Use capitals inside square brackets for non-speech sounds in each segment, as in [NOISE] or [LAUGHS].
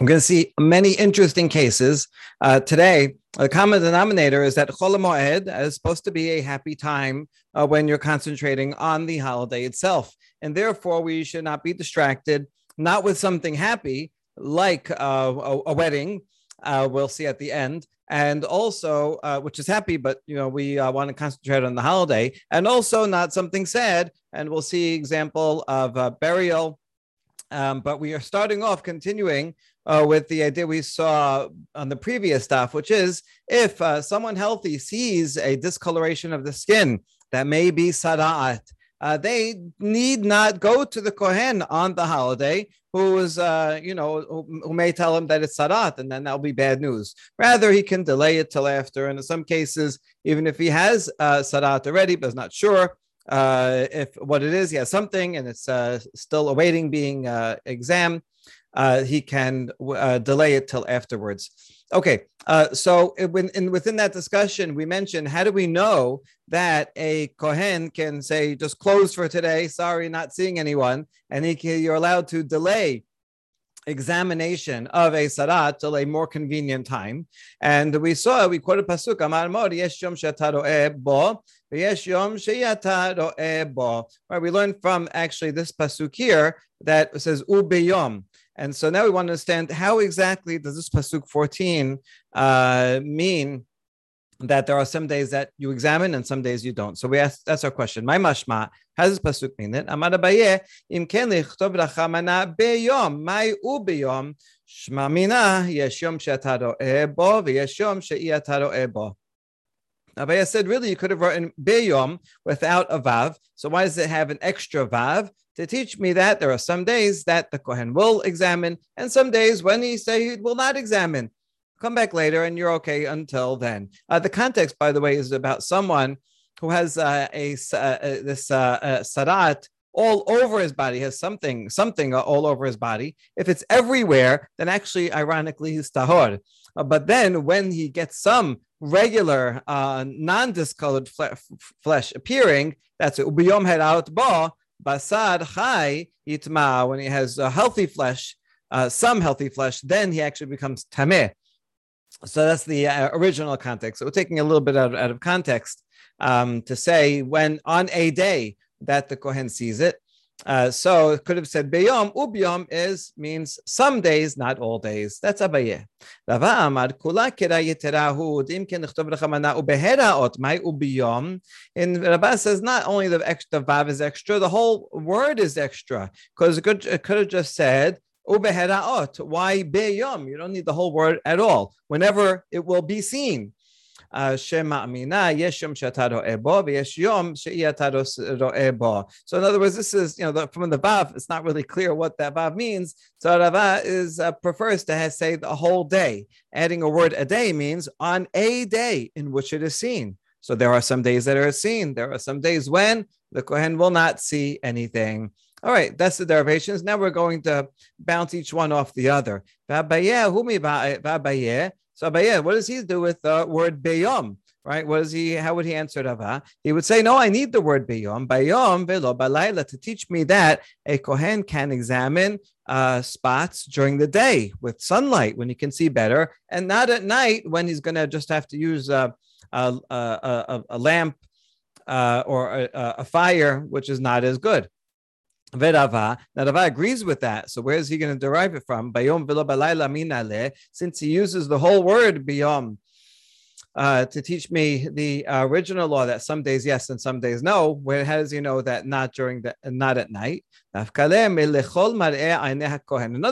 We're going to see many interesting cases uh, today. The common denominator is that Chol Moed is supposed to be a happy time uh, when you're concentrating on the holiday itself, and therefore we should not be distracted, not with something happy like uh, a, a, wedding. Uh, we'll see at the end, and also uh, which is happy, but you know we uh, want to concentrate on the holiday, and also not something sad. And we'll see example of a burial um, but we are starting off continuing uh, with the idea we saw on the previous stuff, which is if uh, someone healthy sees a discoloration of the skin that may be tzara'at, uh, they need not go to the Kohen on the holiday, who is, uh, you know, who, who, may tell him that it's tzara'at, and then that'll be bad news. Rather, he can delay it till after. And in some cases, even if he has uh, tzara'at already, but is not sure, uh, if what it is, he has something and it's uh, still awaiting being uh, examined, uh, he can uh, delay it till afterwards. Okay, uh, so when, in, within that discussion, we mentioned how do we know that a kohen can say just close for today, sorry, not seeing anyone, and he can, you're allowed to delay examination of a tzara'at till a more convenient time. And we saw, we quoted Pasuk, Amar Mor, Yesh Yom Bo, Right, we learned from actually this Pasuk here that says Ubeyom. And so now we want to understand how exactly does this Pasuk 14 uh, mean that there are some days that you examine and some days you don't. So we ask, that's our question. My mashma, how does pasuk mean it? Amar Abaye, im ken lichtov rachamana beyom, mai u shma mina, yesh yom she'ata ro'eh bo, v'yesh yom. Abaye said, really, you could have written beyom without a vav. So why does it have an extra vav? To teach me that there are some days that the Kohen will examine, and some days when he say he will not examine. Come back later and you're okay until then. Uh, the context, by the way, is about someone who has uh, a uh, uh this uh, uh, tzara'at all over his body, has something something all over his body. If it's everywhere, then actually, ironically, he's tahor. But then when he gets some regular uh, non-discolored fle- flesh appearing, that's it. Ubiyom head out ba basad chai itma. When he has a healthy flesh, uh, some healthy flesh, then he actually becomes tameh. So that's the uh, original context. So we're taking a little bit out, out of context um, to say when on a day that the Kohen sees it. Uh, so it could have said beyom. Ubiyom is means some days, not all days. That's abaye. Rava amar kula kira yiterahu dim ken nichtov rechamana ubeheraot my ubiyom. And Rabba says not only the extra vav is extra, the whole word is extra because it could, it could have just said Ubeheraot. Why beyom? You don't need the whole word at all. Whenever it will be seen. So in other words, this is you know from the vav. It's not really clear what that vav means. So Rava is uh, prefers to say the whole day. Adding a word a day means on a day in which it is seen. So there are some days that are seen. There are some days when the kohen will not see anything. All right, that's the derivations. Now we're going to bounce each one off the other. So Abaye, what does he do with the word beyom? Right? What is he? How would he answer Rava? He would say, "No, I need the word beyom, bayom velo balayla to teach me that a kohen can examine uh, spots during the day with sunlight when he can see better, and not at night when he's going to just have to use a, a, a, a lamp uh, or a, a fire, which is not as good." Now Rava agrees with that. So where is he going to derive it from? Bayom since he uses the whole word biyom uh, to teach me the uh, original law that some days yes and some days no. Where how does he know that not during the not at night? Another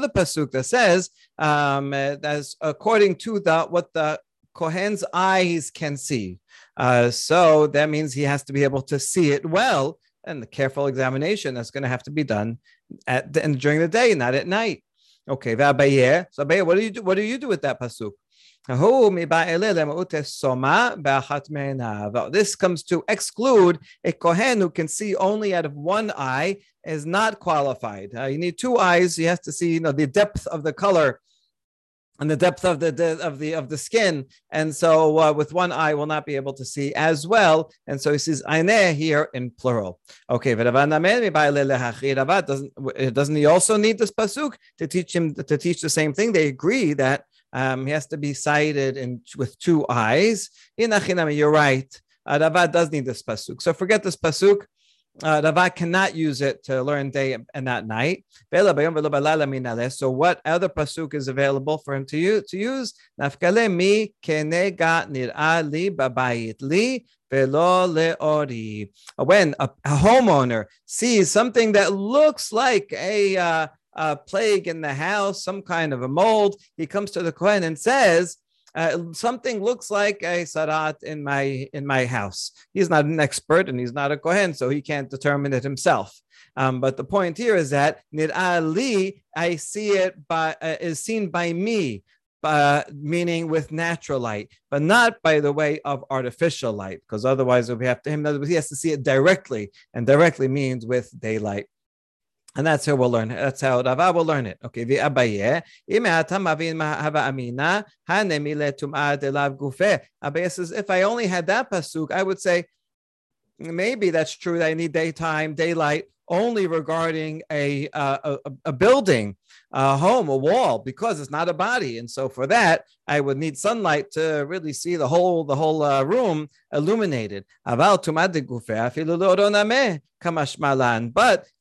pasuk that says um, that's according to the what the Kohen's eyes can see. Uh, so that means he has to be able to see it well and the careful examination that's going to have to be done at the, and during the day, not at night. Okay, so what do you do? What do you do with that pasuk? This comes to exclude a kohen who can see only out of one eye is not qualified. Uh, you need two eyes. He has to see, you know, the depth of the color and the depth of the, the, of the of the skin, and so uh, with one eye will not be able to see as well. And so he says "aineh" here in plural. Okay, doesn't doesn't he also need this pasuk to teach him to teach the same thing? They agree that um, he has to be sighted in with two eyes. You're right. Uh, Rava does need this pasuk. So forget this pasuk uh, Rava cannot use it to learn day and not night. So what other pasuk is available for him to use? To use nafkale mi kenega nir'a babayit li velo leori. When a, a, homeowner sees something that looks like a, uh, a plague in the house, some kind of a mold, he comes to the Kohen and says, uh, something looks like a tzara'at in my in my house. He's not an expert and he's not a kohen, so he can't determine it himself. Um, but the point here is that nid ali, I see it by uh, is seen by me. Uh, meaning with natural light, but not by the way of artificial light, because otherwise we have to him. He has to see it directly, and directly means with daylight. And that's how we'll learn. That's how Rava will learn it. Okay. The abaye says, if I only had that pasuk, I would say maybe that's true that I need daytime, daylight only regarding a, uh, a, a building, a home, a wall, because it's not a body. And so for that, I would need sunlight to really see the whole the whole uh, room illuminated. But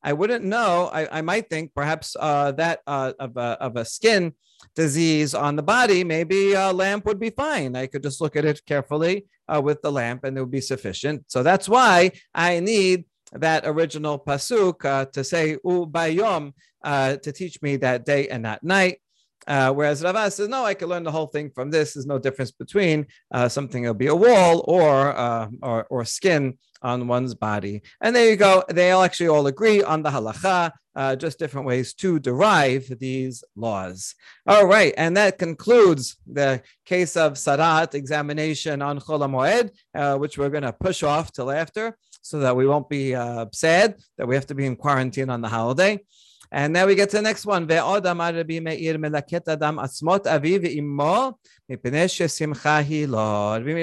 I wouldn't know. I, I might think perhaps uh, that uh, of, a, of a skin disease on the body, maybe a lamp would be fine. I could just look at it carefully uh, with the lamp and it would be sufficient. So that's why I need that original pasuk uh, to say u bayom uh, to teach me that day and that night. Uh, whereas Rava says, no, I can learn the whole thing from this. There's no difference between uh, something that'll be a wall or, uh, or, or skin on one's body. And there you go. They all actually all agree on the halacha, uh, just different ways to derive these laws. All right, and that concludes the case of tzara'at examination on Chol Moed, uh, which we're going to push off till after so that we won't be uh, sad that we have to be in quarantine on the holiday. And now we get to the next one. It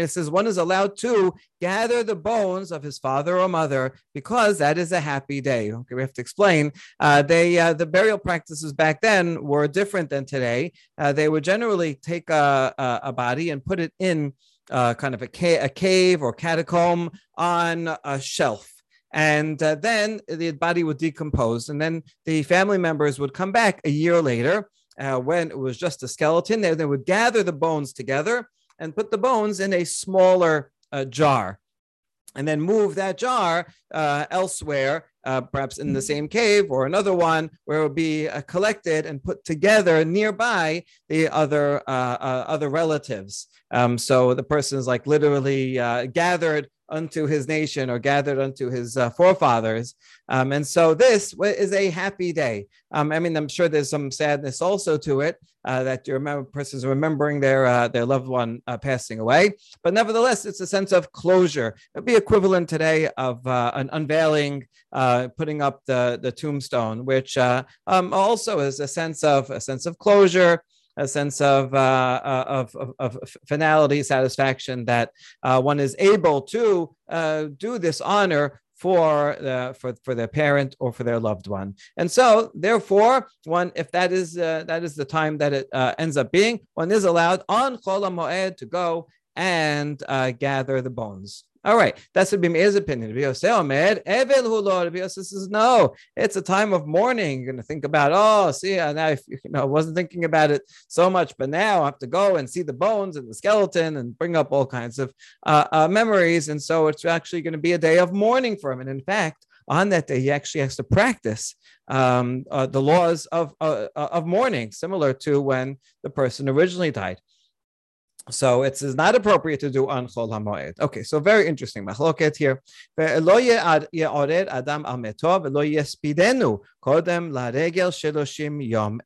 says one is allowed to gather the bones of his father or mother because that is a happy day. Okay, we have to explain. Uh, they uh, the burial practices back then were different than today. Uh, they would generally take a, a, a body and put it in uh, kind of a, ca- a cave or catacomb on a shelf. And uh, then the body would decompose. And then the family members would come back a year later uh, when it was just a skeleton. They, they would gather the bones together and put the bones in a smaller uh, jar and then move that jar uh, elsewhere, uh, perhaps in the same cave or another one, where it would be uh, collected and put together nearby the other uh, uh, other relatives. Um, so the person is like literally uh, gathered unto his nation or gathered unto his uh, forefathers. Um, and so this is a happy day. Um, I mean, I'm sure there's some sadness also to it uh, that your remember persons remembering their uh, their loved one uh, passing away. But nevertheless, it's a sense of closure. It'd be equivalent today of uh, an unveiling, uh, putting up the the tombstone, which um, also is a sense of a sense of closure a sense of, uh, uh, of, of, of, finality, satisfaction that uh, one is able to uh, do this honor for the for, for their parent or for their loved one. And so, therefore, one if that is uh, that is the time that it uh, ends up being, one is allowed on Chol Moed to go and gather the bones. All right, that's Rabbi Meir's opinion. Rabbi Yosef Omer, Evel Hulo. Rabbi Yosef says, no, it's a time of mourning. You're going to think about, oh, see, now I you know, wasn't thinking about it so much, but now I have to go and see the bones and the skeleton and bring up all kinds of uh, uh, memories. And so it's actually going to be a day of mourning for him. And in fact, on that day, he actually has to practice um, uh, the laws of, uh, of mourning, similar to when the person originally died. So it's not appropriate to do on Chol HaMoed. Okay, so very interesting. Machloket here.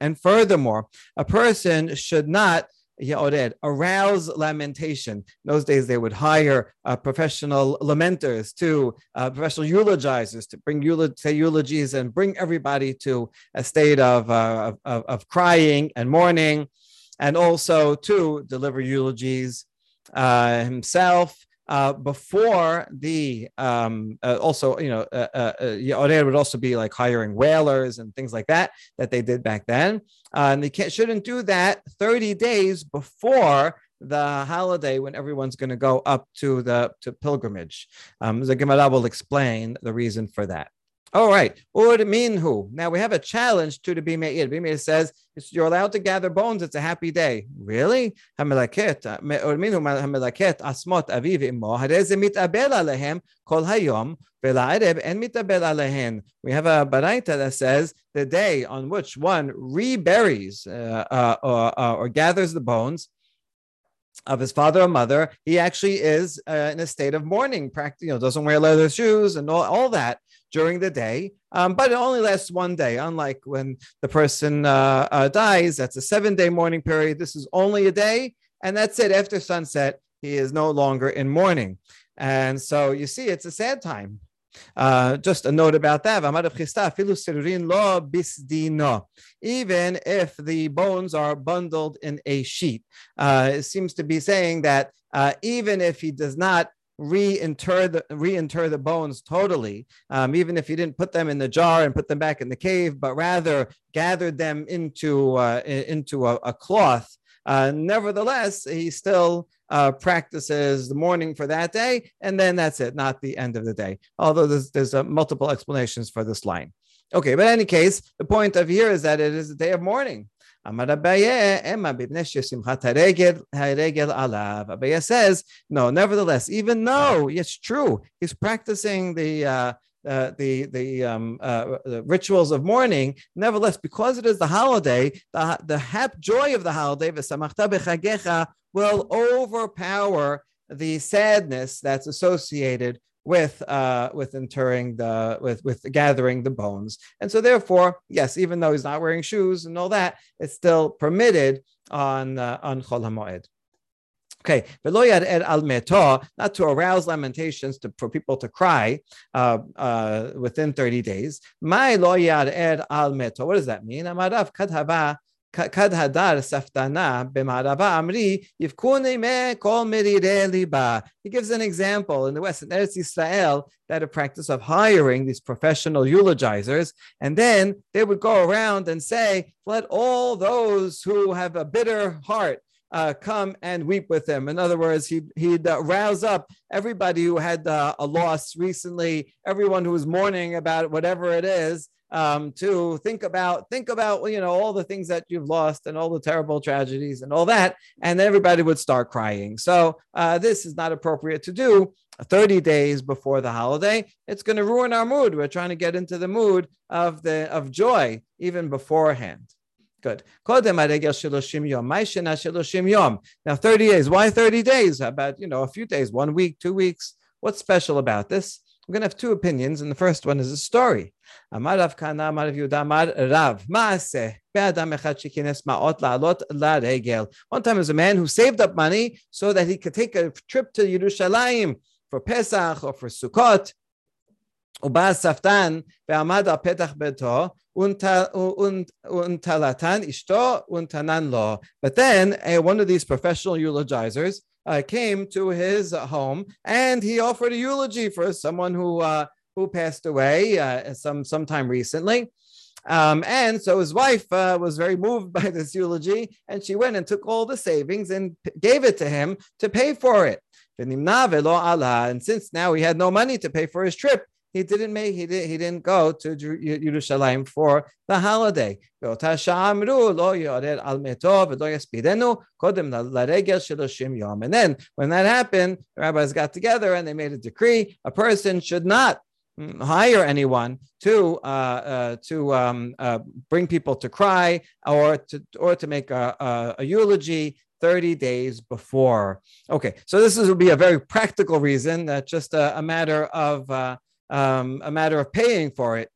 And furthermore, a person should not Yaored, arouse lamentation. In those days, they would hire uh, professional lamenters to uh, professional eulogizers to bring eulog- say eulogies and bring everybody to a state of, uh, of, of, crying and mourning. And also to deliver eulogies uh, himself uh, before the um, uh, also you know uh, uh, uh would also be like hiring wailers and things like that that they did back then. Uh, and they shouldn't do that 30 days before the holiday when everyone's going to go up to the to pilgrimage. Um, the Gemara will explain the reason for that all right. who? Now we have a challenge to the Bimeir. Bimeir says you're allowed to gather bones. It's a happy day. Really? Hamelaket. Urminu hamelaket asmot imo. Mitabel alehem kol hayom en mitabel alehen. We have a baraita that says the day on which one reburies uh, uh, or, uh, or gathers the bones of his father or mother, he actually is uh, in a state of mourning, practically, you know, doesn't wear leather shoes and all, all that during the day, um, but it only lasts one day. Unlike when the person uh, uh, dies, that's a seven day mourning period. This is only a day, and that's it. After sunset, he is no longer in mourning. And so you see, it's a sad time. Uh, just a note about that. Even if the bones are bundled in a sheet, uh, it seems to be saying that uh, even if he does not reinter the reinter the bones totally, um, even if you didn't put them in the jar and put them back in the cave, but rather gathered them into uh, into a, a cloth. Uh, nevertheless, he still uh, practices the mourning for that day, and then that's it, not the end of the day. Although there's, there's uh, multiple explanations for this line. Okay, but in any case, the point of here is that it is a day of mourning. Abaye says, no, nevertheless, even though it's true, he's practicing the uh, uh, the the, um, uh, the rituals of mourning. Nevertheless, because it is the holiday, the the hap joy of the holiday, will overpower the sadness that's associated with uh, with interring the with with gathering the bones. And so therefore, yes, even though he's not wearing shoes and all that, it's still permitted on uh, on Chol HaMoed. Okay, not to arouse lamentations to, for people to cry uh, uh, within 30 days. My loyad ed al meto. What does that mean? Amarav kadhava כד הדר ספתנה במערבה אמרי, יבכוני מכל מרירי ליבה. He gives an example in the West, in Eretz Israel, that a practice of hiring these professional eulogizers, and then they would go around and say, let all those who have a bitter heart uh, come and weep with him. In other words, he, he'd uh, rouse up everybody who had uh, a loss recently, everyone who was mourning about whatever it is, um, to think about think about you know all the things that you've lost and all the terrible tragedies and all that, and everybody would start crying. So uh, this is not appropriate to do 30 days before the holiday. It's going to ruin our mood. We're trying to get into the mood of the of joy even beforehand. Good. Now 30 days. Why 30 days? About, you know, a few days, one week, two weeks? What's special about this? We're going to have two opinions, and the first one is a story. Amar Rav Kana, Amar Rav Yehuda, Amar Rav, Maaseh, be'adam echad shekines ma'ot la'alot la'regel. One time there was a man who saved up money so that he could take a trip to Yerushalayim for Pesach or for Sukkot. ובא הספתן ועמד על פתח ביתו ונטלתן אשתו ונתנן לו. But then uh, one of these professional eulogizers uh, came to his home and he offered a eulogy for someone who uh, who passed away uh, some sometime recently. Um, and so his wife uh, was very moved [LAUGHS] by this eulogy, and she went and took all the savings and p- gave it to him to pay for it. And since now he had no money to pay for his trip, he didn't make he did he didn't go to Jerusalem for the holiday. And then when that happened, the rabbis got together and they made a decree: a person should not hire anyone to uh, uh, to um, uh, bring people to cry or to or to make a, a, a eulogy 30 days before. Okay, so this is, will be a very practical reason, that just a, a matter of uh, um, a matter of paying for it.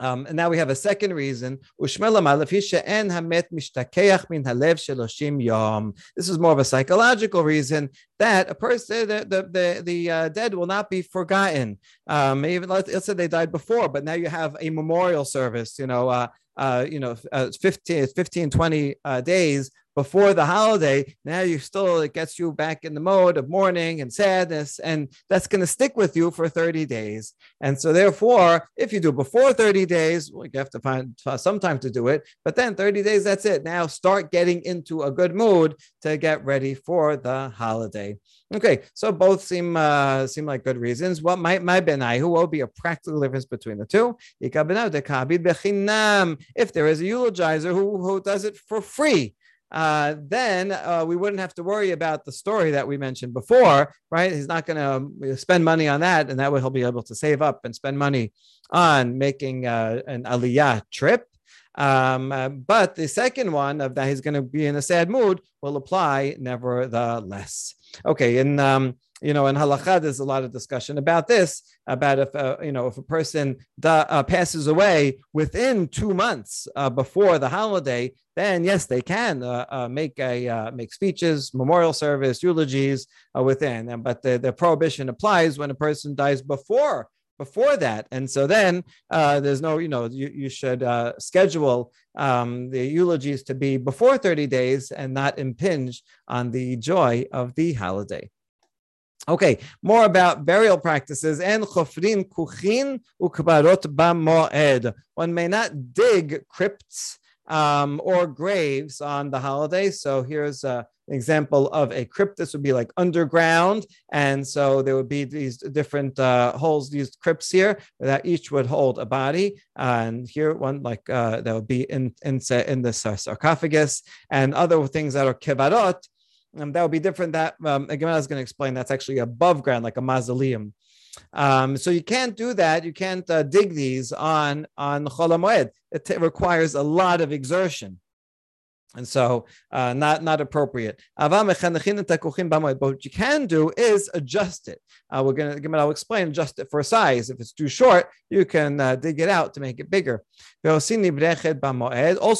Um, and now we have a second reason. This is more of a psychological reason that a person, the the the, the uh, dead will not be forgotten. Um, even let's, say they died before, but now you have a memorial service. You know, uh, uh, you know, uh, 15, 15, 20 uh, days before the holiday, now you still, it gets you back in the mode of mourning and sadness. And that's going to stick with you for 30 days. And so, therefore, if you do before 30 days, well, you have to find some time to do it. But then 30 days, that's it. Now start getting into a good mood to get ready for the holiday. Okay, so both seem uh, seem like good reasons. What might my benai? Who will be a practical difference between the two? If there is a eulogizer who, who does it for free, uh, then uh, we wouldn't have to worry about the story that we mentioned before, right? He's not going to spend money on that, and that way he'll be able to save up and spend money on making uh, an aliyah trip. Um, uh, but the second one of that he's going to be in a sad mood will apply nevertheless. Okay, and um, you know, in halacha, there's a lot of discussion about this, about if uh, you know if a person da, uh, passes away within two months uh, before the holiday, then yes, they can uh, uh, make a uh, make speeches, memorial service, eulogies within. But the, the prohibition applies when a person dies before before that. And so then uh, there's no, you know, you, you should uh, schedule um, the eulogies to be before 30 days and not impinge on the joy of the holiday. Okay, more about burial practices and chofrin kuchin. One may not dig crypts um, or graves on the holiday. So here's a example of a crypt. This would be like underground. And so there would be these different uh, holes, these crypts here that each would hold a body. and here one like uh, that would be in, in, in the sarcophagus and other things that are kevarot. Um, that would be different. That um, again, I was going to explain. That's actually above ground, like a mausoleum. Um, so you can't do that. You can't uh, dig these on on Chol It t- requires a lot of exertion and so uh, not not appropriate. But what you can do is adjust it. Uh, we're gonna I'll explain adjust it for size. If it's too short, you can uh, dig it out to make it bigger. Also,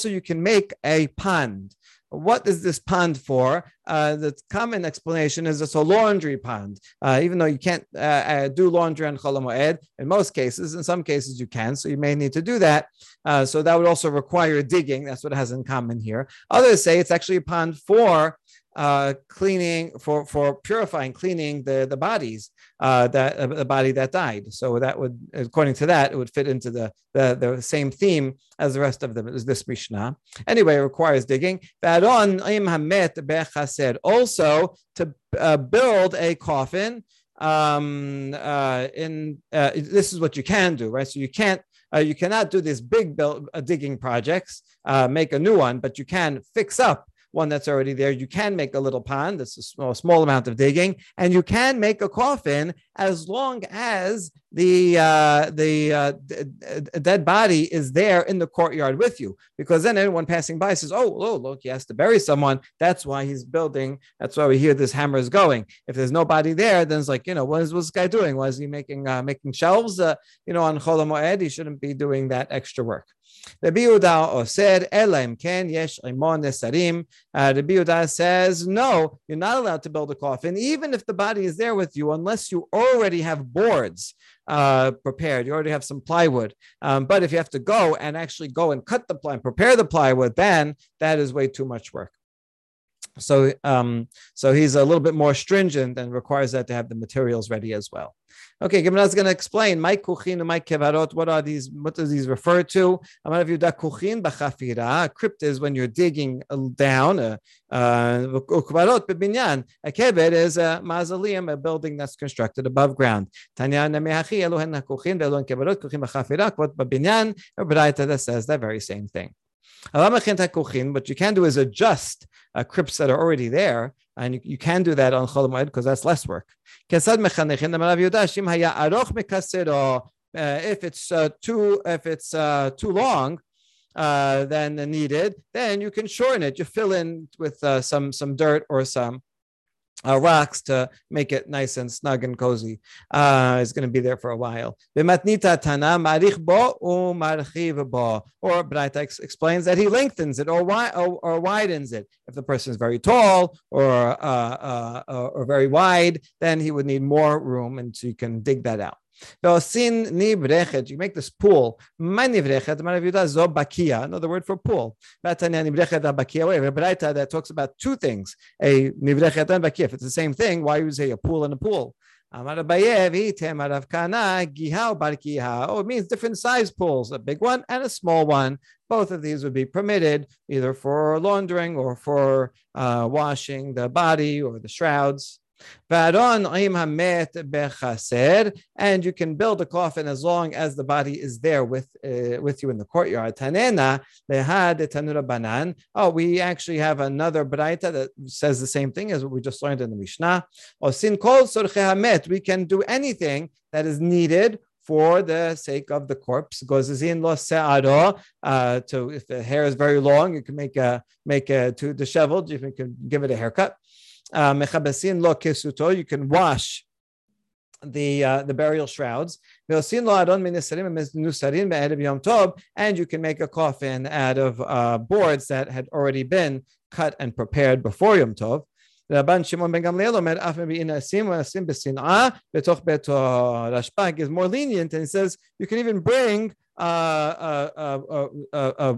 you can make a pond. What is this pond for? Uh, the common explanation is it's a laundry pond. Uh, even though you can't uh, uh do laundry on Chol Moed, in most cases, in some cases you can, so you may need to do that. Uh, so that would also require digging. That's what it has in common here. Others say it's actually a pond for uh, cleaning for for purifying, cleaning the the bodies uh, that uh, the body that died. So that would, according to that, it would fit into the the, the same theme as the rest of them. Is this Mishnah anyway? It requires digging. But on imamet becha said also, to uh, build a coffin. Um, uh, in uh, this is what you can do, right? So you can't uh, you cannot do these big build, uh, digging projects, uh, make a new one, but you can fix up one that's already there. You can make a little pond, that's a small, small amount of digging, and you can make a coffin as long as the uh, the uh, dead body is there in the courtyard with you. Because then anyone passing by says, "Oh, oh, look, he has to bury someone. That's why he's building. That's why we hear this hammer is going." If there's nobody there, then it's like, you know, what is, this guy doing? Was he making uh, making shelves? Uh, you know, on Chol Moed, he shouldn't be doing that extra work. Rabbi Yehuda said, Elam ken yesh imon nesarim. Uh, Rabbi Yehuda says, no, you're not allowed to build a coffin, even if the body is there with you, unless you already have boards uh, prepared. You already have some plywood. Um, but if you have to go and actually go and cut the plywood, prepare the plywood, then that is way too much work. So, um, so he's a little bit more stringent and requires that to have the materials ready as well. Okay, Gemara is going to explain my kuchin and my kevarot. What are these? What do these refer to? To da kuchin b'chafira. Crypt is when you're digging down. Uh, uh, kevarot b'binyan. A kever is a mausoleum, a building that's constructed above ground. Tanya nemehachi elohen kuchin ve'elohen kevarot kuchin b'chafira. Kvot b'binyan. A that says that very same thing. What you can do is adjust uh, crypts that are already there, and you, you can do that on Chol because that's less work. Uh, if it's uh, too if it's uh, too long uh, than needed, then you can shorten it. You fill in with uh, some some dirt or some uh, rocks to make it nice and snug and cozy. Uh, it's going to be there for a while. Or Braita explains that he lengthens it or, wi- or, or, widens it. If the person is very tall or, uh, uh, or very wide, then he would need more room, and so you can dig that out. You make this pool. Another word for pool. That talks about two things: a bakia. If it's the same thing, why would you say a pool and a pool? Gihao Oh, it means different size pools, a big one and a small one. Both of these would be permitted either for laundering or for uh, washing the body or the shrouds. And you can build a coffin as long as the body is there with uh, with you in the courtyard. Tanena banan. Oh, we actually have another braita that says the same thing as what we just learned in the Mishnah. Or sin kol We can do anything that is needed for the sake of the corpse. Lo se'aro. Uh, to if the hair is very long, you can make a make a to disheveled. You can give it a haircut. Uh, mechabesin lo kesuto, you can wash the uh, the burial shrouds. And you can make a coffin out of uh, boards that had already been cut and prepared before Yom Tov. Rabban Shimon ben Gamliel omer af inasim inasim besin'a betoch beto Rashbag is more lenient and says you can even bring uh, uh, uh,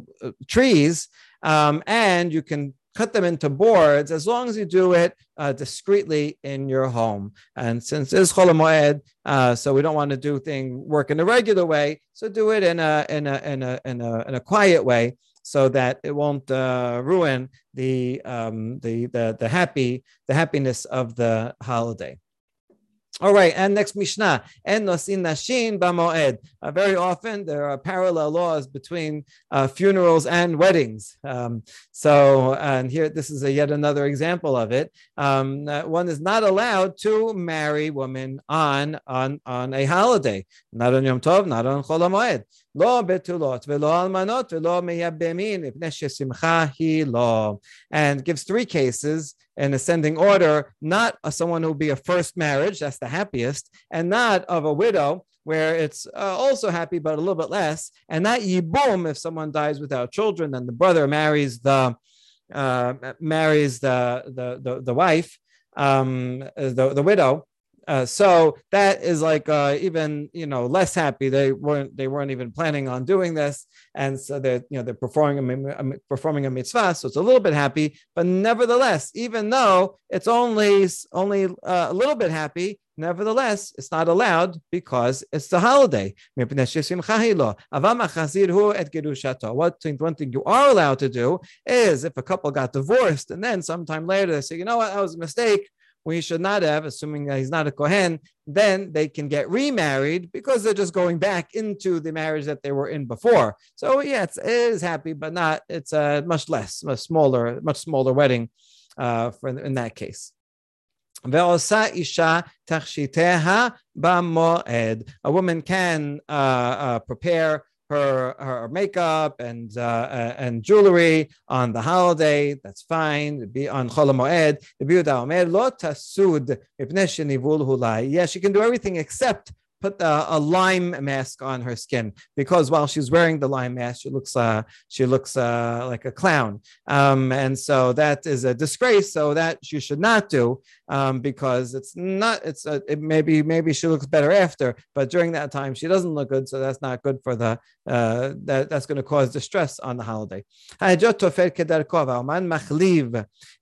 trees um, and you can cut them into boards as long as you do it uh, discreetly in your home. And since it's Chol uh, so we don't want to do thing work in a regular way. So do it in a in a in a in a, in a quiet way so that it won't uh, ruin the, um, the the the happy the happiness of the holiday. All right, and next Mishnah, en nosin nashin b'moed. Uh, very often there are parallel laws between uh, funerals and weddings. Um, so, and here this is a, yet another example of it. Um, one is not allowed to marry women on on on a holiday, not on Yom Tov, not on Chol. לא בתולות ולא אלמנות ולא מייבמין, מפני ששמחה היא לא. And gives three cases in ascending order, not a, someone who will be a first marriage, that's the happiest, and not of a widow, where it's uh, also happy but a little bit less, and not yibum if someone dies without children, then the brother marries the uh, marries the, the the the wife, um, the the widow, uh, so that is like uh, even you know less happy. They weren't they weren't even planning on doing this, and so they're you know they're performing a, performing a mitzvah. So it's a little bit happy, but nevertheless, even though it's only only uh, a little bit happy, nevertheless it's not allowed because it's the holiday. What one thing you are allowed to do is if a couple got divorced and then sometime later they say, you know what, that was a mistake we should not have, assuming that he's not a Kohen, then they can get remarried because they're just going back into the marriage that they were in before. So yeah, it's, it is happy, but not, it's a much less, much smaller, much smaller wedding uh, for in that case. A woman can uh, uh, prepare her her makeup and uh, uh, and jewelry on the holiday. That's fine. Be on Chol Moed. Lo tasud Yes, she can do everything except put a, a, lime mask on her skin because while she's wearing the lime mask, she looks uh, she looks uh, like a clown, um, and so that is a disgrace. So that you should not do um, because it's not. It's a, it maybe maybe she looks better after, but during that time she doesn't look good. So that's not good for the uh, that that's going to cause distress on the holiday.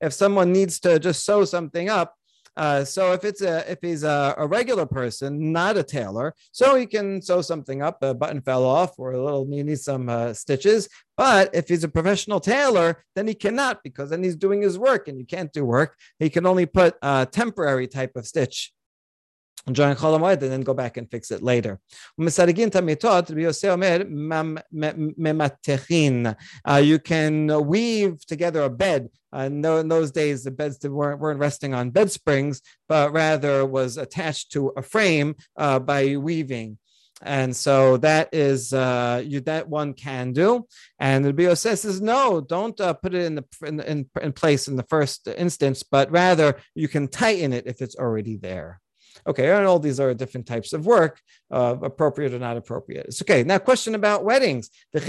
If someone needs to just sew something up, uh, so if it's a if he's a, a, regular person, not a tailor, so he can sew something up. A button fell off, or a little he needs some uh, stitches. But if he's a professional tailor, then he cannot because then he's doing his work, and you can't do work. He can only put a temporary type of stitch during Chol and then go back and fix it later. Uh, you can weave together a bed. Uh, in those days, the beds weren't, weren't resting on bed springs, but rather was attached to a frame uh, by weaving. And so that is uh, you that one can do. And the BO says no, don't uh, put it in the in, in, in place in the first instance, but rather you can tighten it if it's already there. Okay, and all these are different types of work, uh, appropriate or not appropriate. It's okay. Now, question about weddings. So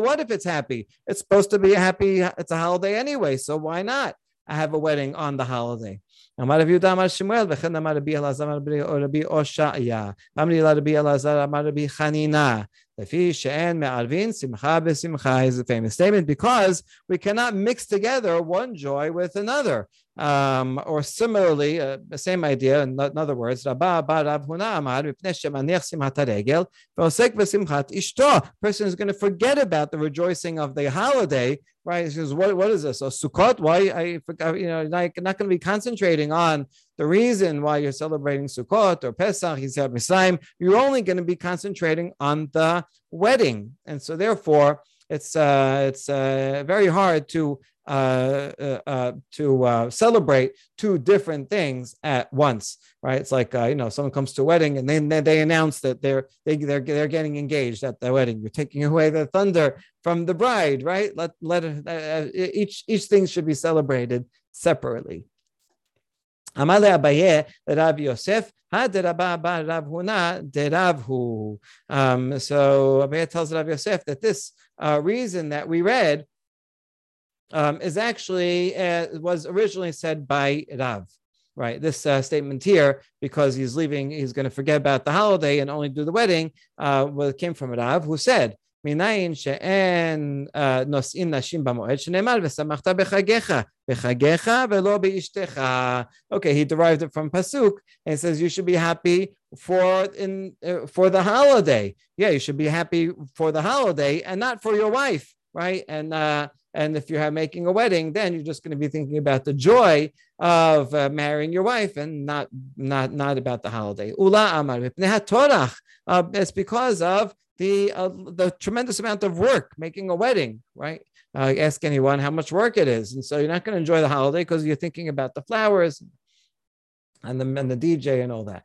what if it's happy? It's supposed to be a happy, it's a holiday anyway, so why not? I have a wedding on the holiday. אמר רבי יהודה אמר שמואל, וכן אמר רבי אלעזר אמר רבי הושעיה, אמר רבי אלעזר אמר רבי חנינה. לפי שאין מערבין שמחה בשמחה is a famous statement because we cannot mix together one joy with another. Um, or similarly, uh, the same idea, in, in other words, Person is going to forget about the rejoicing of the holiday, right? He says, what, what is this? A Sukkot? Why? I, you know, not, not going to be concentrating on the reason why you're celebrating Sukkot or Pesach, Yetziat Mitzrayim. You're only going to be concentrating on the wedding. And so therefore, it's uh, it's uh, very hard to uh, uh, uh, to uh, celebrate two different things at once, right? It's like you know, someone comes to a wedding and then they announce that they're they, they're they're getting engaged at the wedding. You're taking away the thunder from the bride, right? Let let each each thing should be celebrated separately. Amale Abaye Rav Yosef had Rav Huna. Um, so Abaye tells Rav Yosef that this uh, reason that we read um, is actually uh, was originally said by Rav. Right, this uh, statement here, because he's leaving, he's going to forget about the holiday and only do the wedding. Uh, well, came from Rav, who said, מניין שאין נושאים נשים במועד, שנאמר ושמחת בחגיך, בחגיך ולא באשתך. Okay, he derived it from Pasuk and says you should be happy for in uh, for the holiday. Yeah, you should be happy for the holiday and not for your wife, right? And uh, and if you're making a wedding, then you're just going to be thinking about the joy of uh, marrying your wife and not not not about the holiday. Ula amar uh, It's because of the uh, the tremendous amount of work making a wedding, right? Uh, ask anyone how much work it is, and so you're not going to enjoy the holiday because you're thinking about the flowers and the, and the DJ and all that.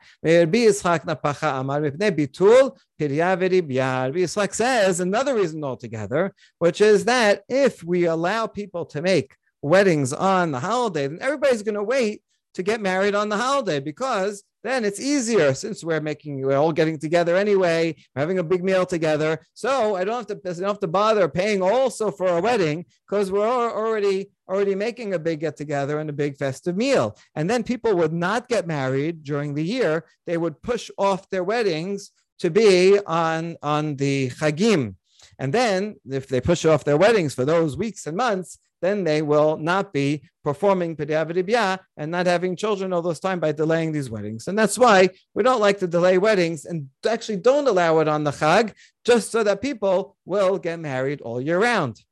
Yitzchak says another reason altogether, which is that if we allow people to make weddings on the holiday, then everybody's going to wait to get married on the holiday because then it's easier since we're making we're all getting together anyway we're having a big meal together. So i don't have to I don't have to bother paying also for a wedding because we're already already making a big get together and a big festive meal. And then people would not get married during the year. They would push off their weddings to be on on the chagim. And then if they push off their weddings for those weeks and months then they will not be performing Pediavidibya and not having children all this time by delaying these weddings. And that's why we don't like to delay weddings and actually don't allow it on the Chag, just so that people will get married all year round.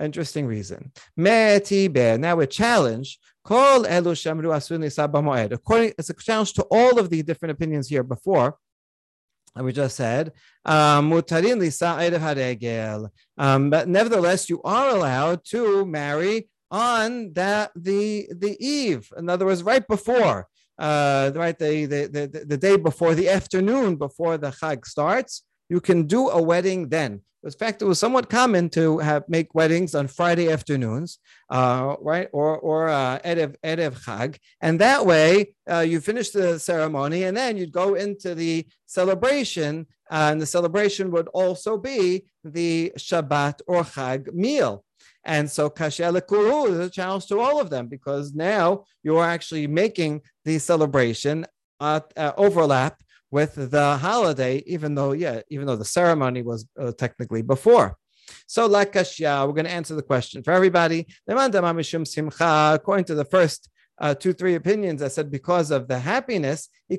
Interesting reason. Now we challenge. According, it's a challenge to all of the different opinions here before we just said, um, um, but nevertheless, you are allowed to marry on that the the eve. In other words, right before, uh, right the, the the the day before the afternoon before the chag starts, you can do a wedding then. In fact, it was somewhat common to have make weddings on Friday afternoons, uh, right, or or uh, erev erev chag, and that way uh, you finish the ceremony, and then you'd go into the celebration, uh, and the celebration would also be the Shabbat or Chag meal. And so kasher lekuru is a challenge to all of them because now you are actually making the celebration uh, overlap with the holiday, even though, yeah, even though the ceremony was uh, technically before. So, lakashya, we're going to answer the question for everybody. According to the first uh, two, three opinions, I said because of the happiness, really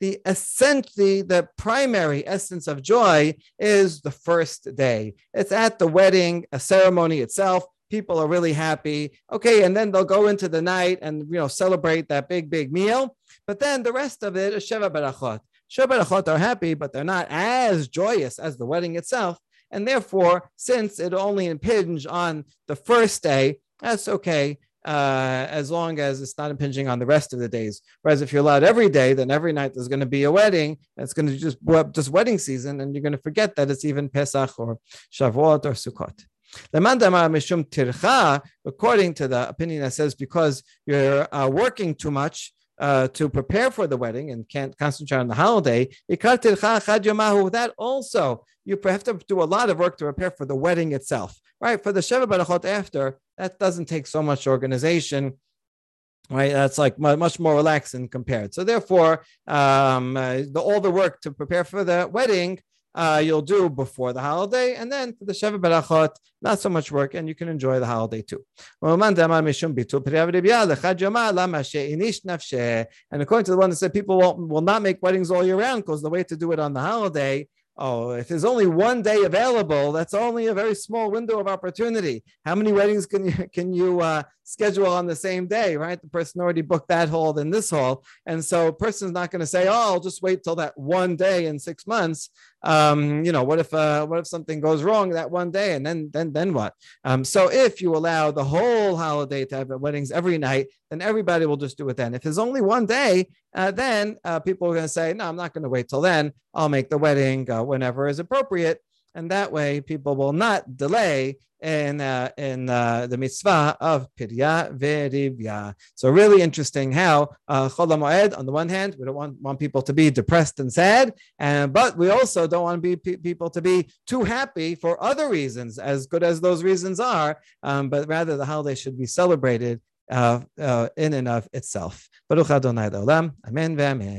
the essence, the, the primary essence of joy is the first day. It's at the wedding, a ceremony itself people are really happy. Okay, and then they'll go into the night and you know celebrate that big, big meal. But then the rest of it is Sheva Barachot. Sheva Barachot are happy, but they're not as joyous as the wedding itself. And therefore, since it only impinge on the first day, that's okay. Uh, as long as it's not impinging on the rest of the days. Whereas if you're allowed every day, then every night there's going to be a wedding. It's going to just just wedding season, and you're going to forget that it's even Pesach or Shavuot or Sukkot. According to the opinion that says because you're uh, working too much, uh, to prepare for the wedding and can't concentrate on the holiday, that also you have to do a lot of work to prepare for the wedding itself, right? For the Sheva Barachot after, that doesn't take so much organization right that's like much more relaxed and compared so therefore um, uh, the, all the work to prepare for the wedding uh, you'll do before the holiday, and then for the Sheva Berachot, not so much work, and you can enjoy the holiday too. And according to the one that said people will, will not make weddings all year round because the way to do it on the holiday Oh, if there's only one day available, that's only a very small window of opportunity. How many weddings can you can you uh, schedule on the same day? Right, the person already booked that hall, then this hall, and so a person's not going to say, "Oh, I'll just wait till that one day in six months." Um, you know, what if uh, what if something goes wrong that one day, and then then then what? Um, so if you allow the whole holiday to have weddings every night, then everybody will just do it then. If there's only one day, uh, then uh, people are going to say, no, I'm not going to wait till then. I'll make the wedding uh, whenever is appropriate. And that way, people will not delay in uh, in uh, the mitzvah of pirya verivya. So really interesting how uh, Chol Moed. On the one hand, we don't want, want people to be depressed and sad, and but we also don't want to be pe- people to be too happy for other reasons, as good as those reasons are. Um, but rather, the holiday should be celebrated uh, uh, in and of itself. Baruch Adonai Amen ve'amen.